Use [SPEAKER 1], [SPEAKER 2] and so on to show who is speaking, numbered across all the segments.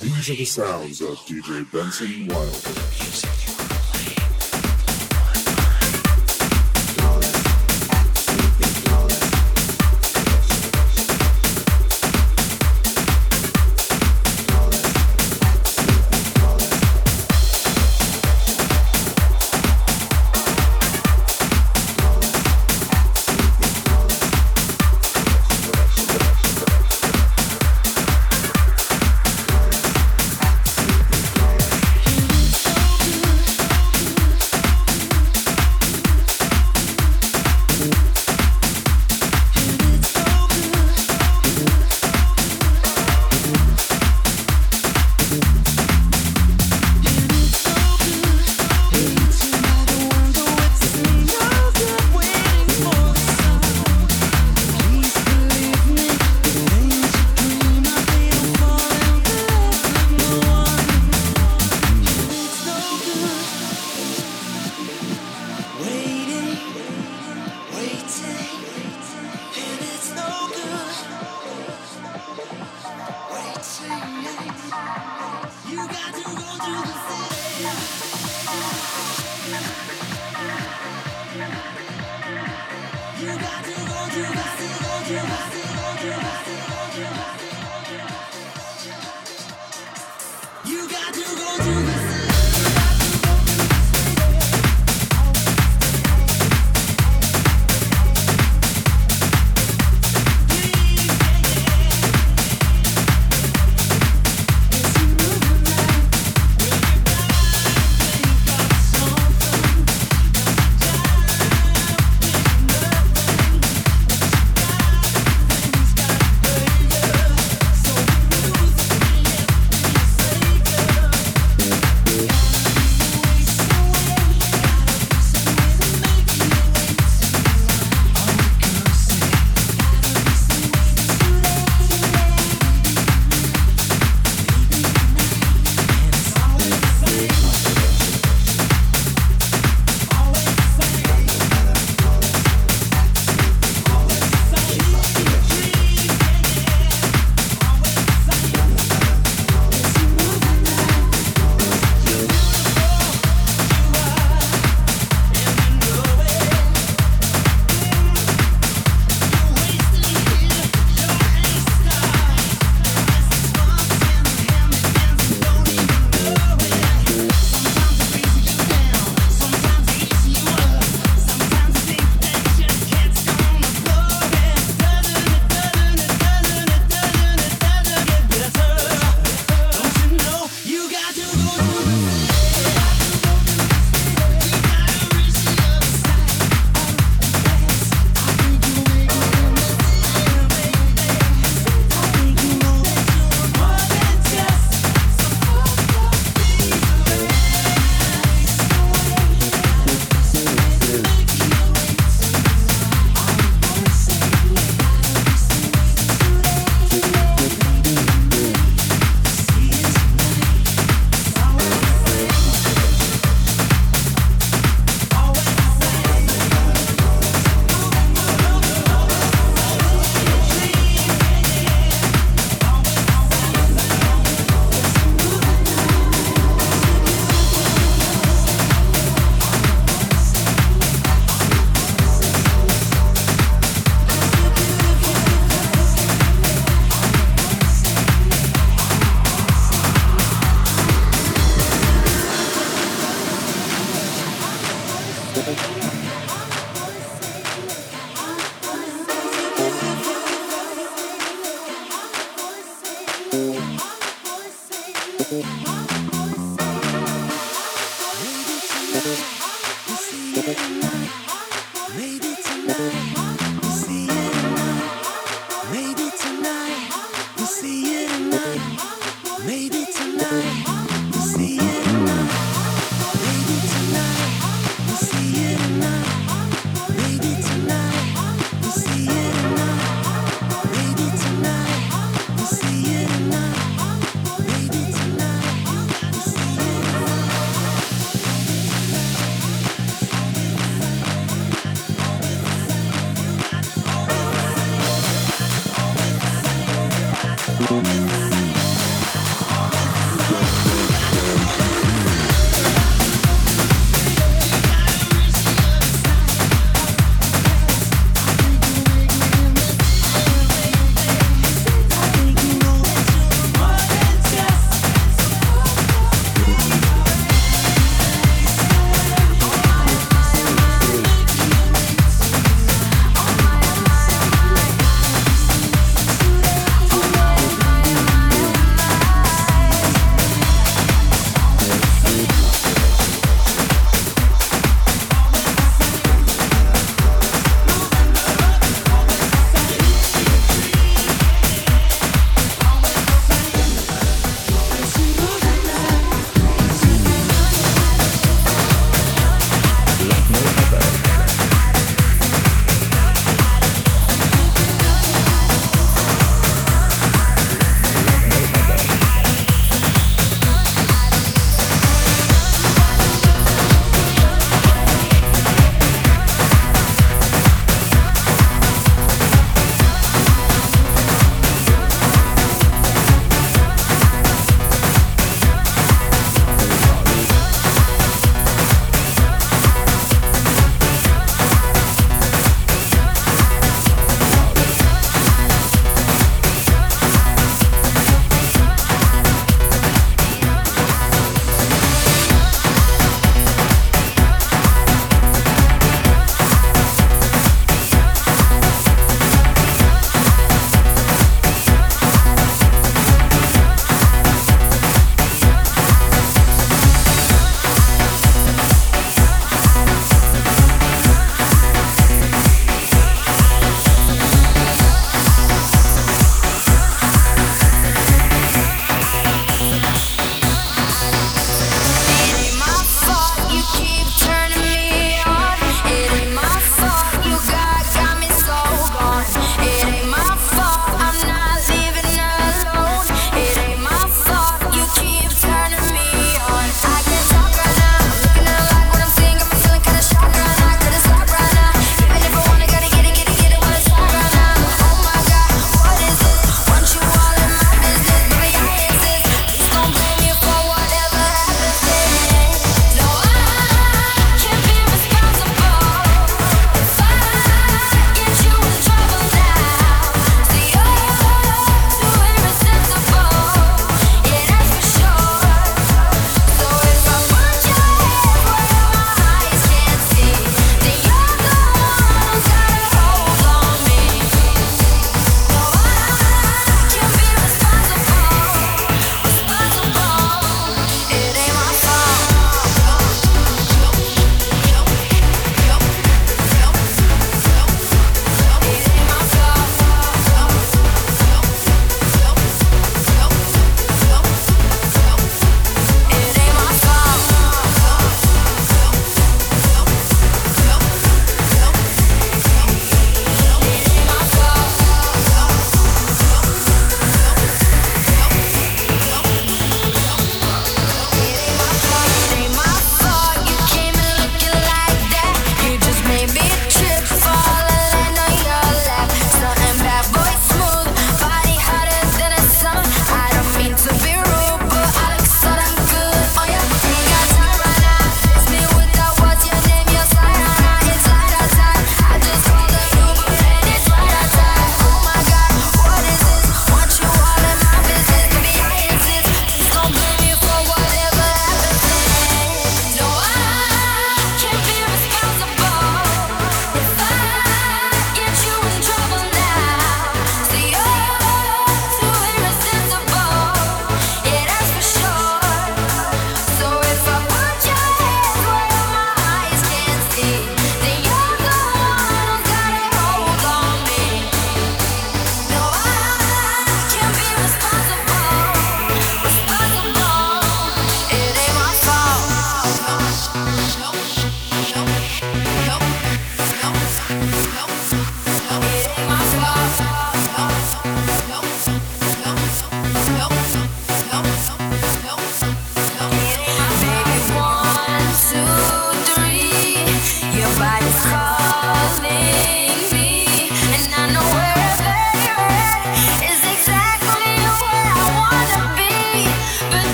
[SPEAKER 1] These are the sounds of DJ Benson Wilder.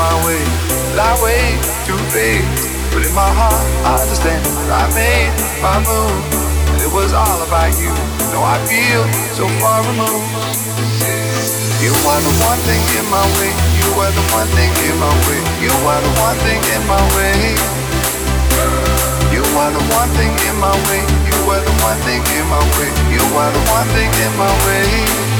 [SPEAKER 1] my
[SPEAKER 2] way, lie way to fade. But in my heart, I understand I made my move. And it was all about you. No, I feel so far removed. You are the one thing in my way. You are the one thing in my way. You are the one thing in my way. You are the one thing in my way. You are the one thing in my way. You are the one thing in my way.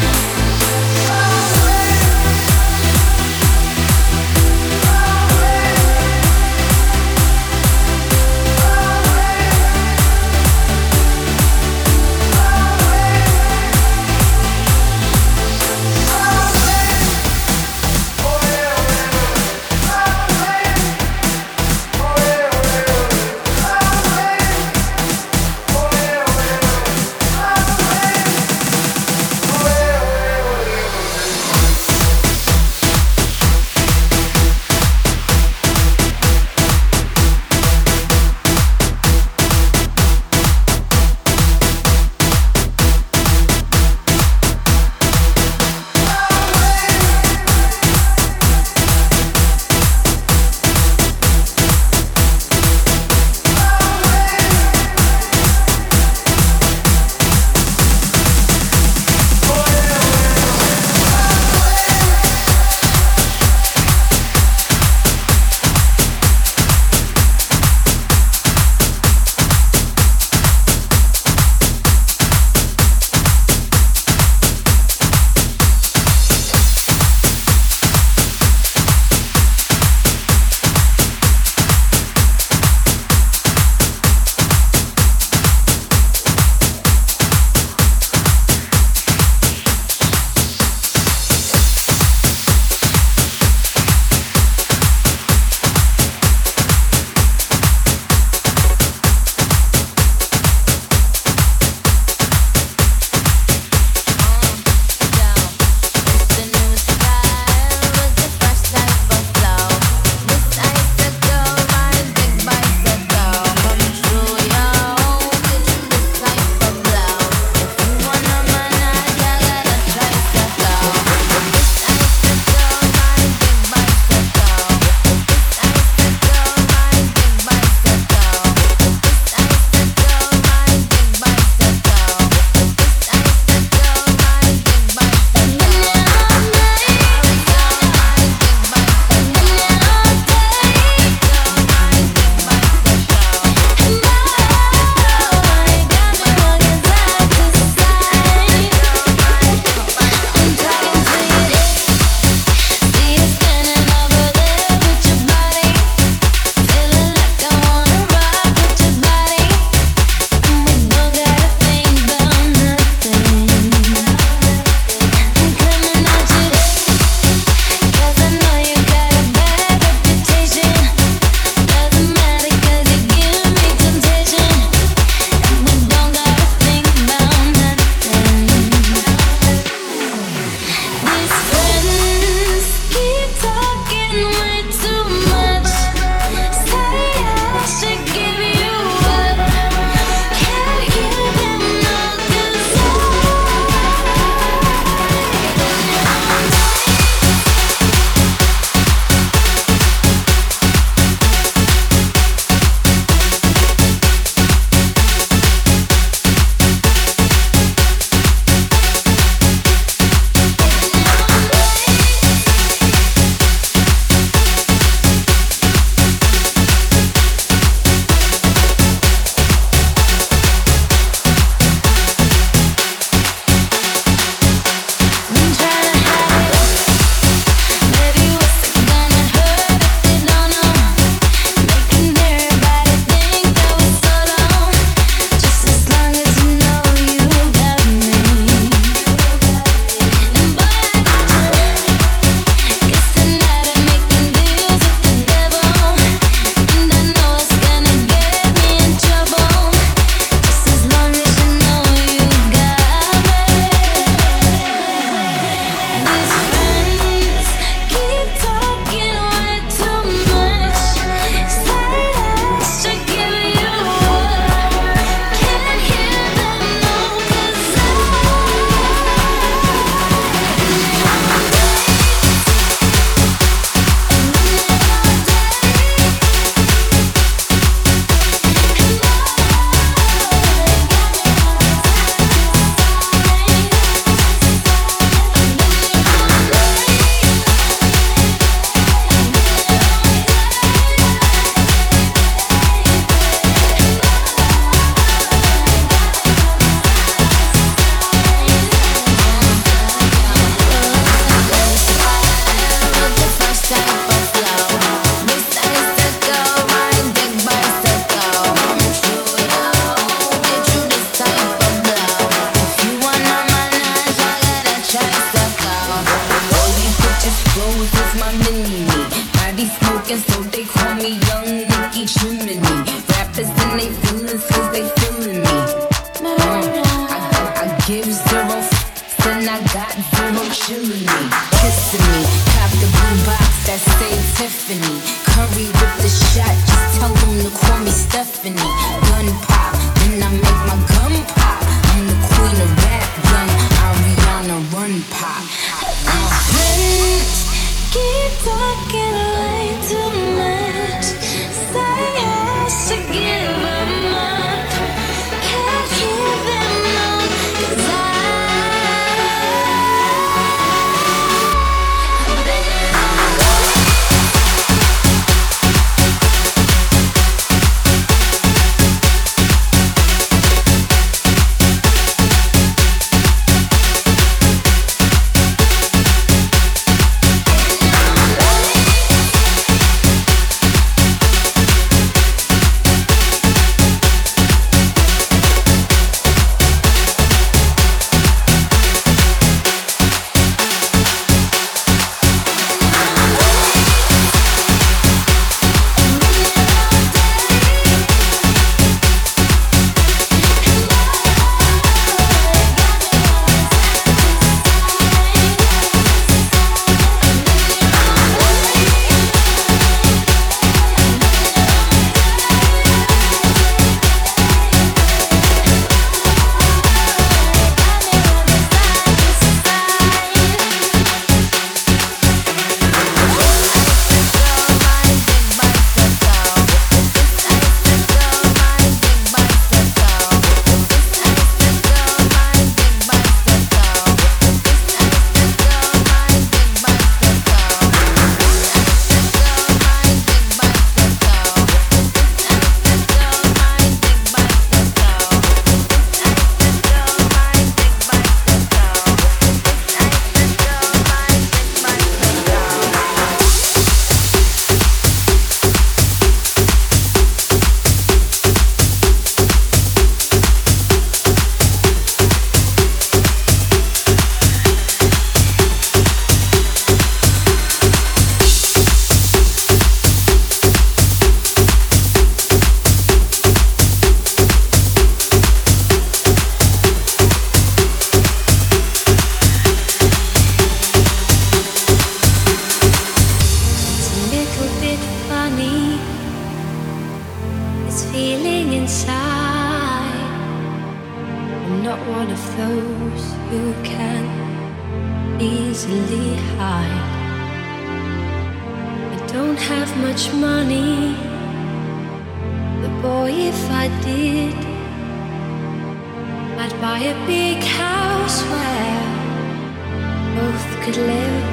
[SPEAKER 1] could live.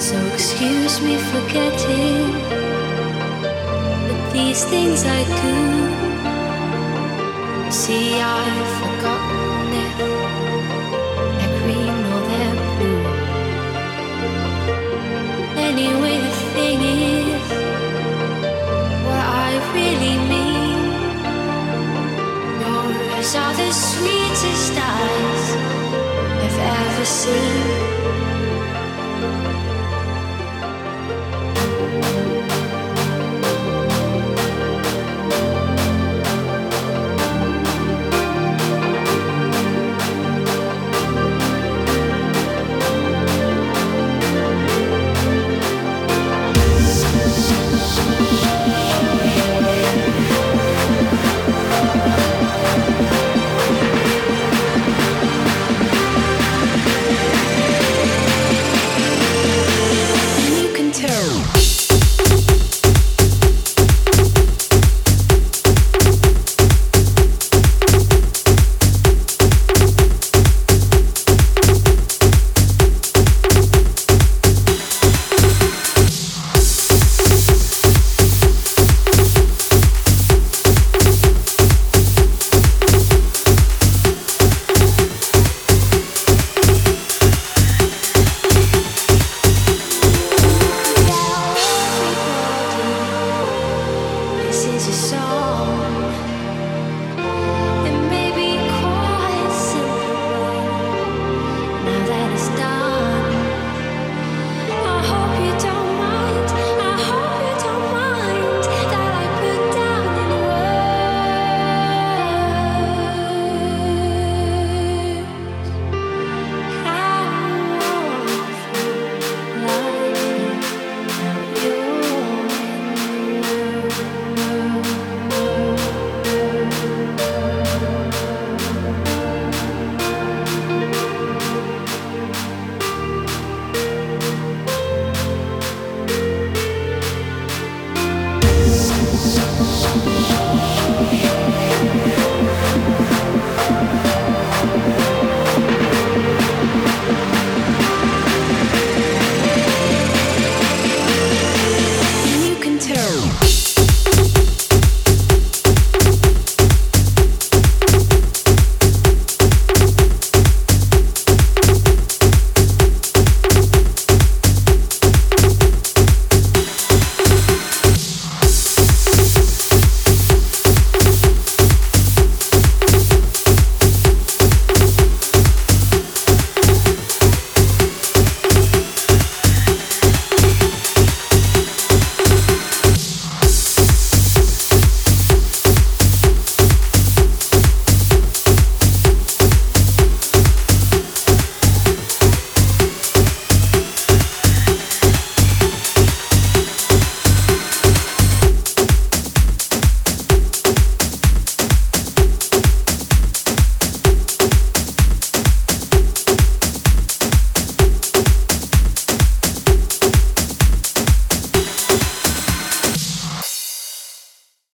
[SPEAKER 1] So excuse me for getting, but these things I do. See, I've forgotten it. see.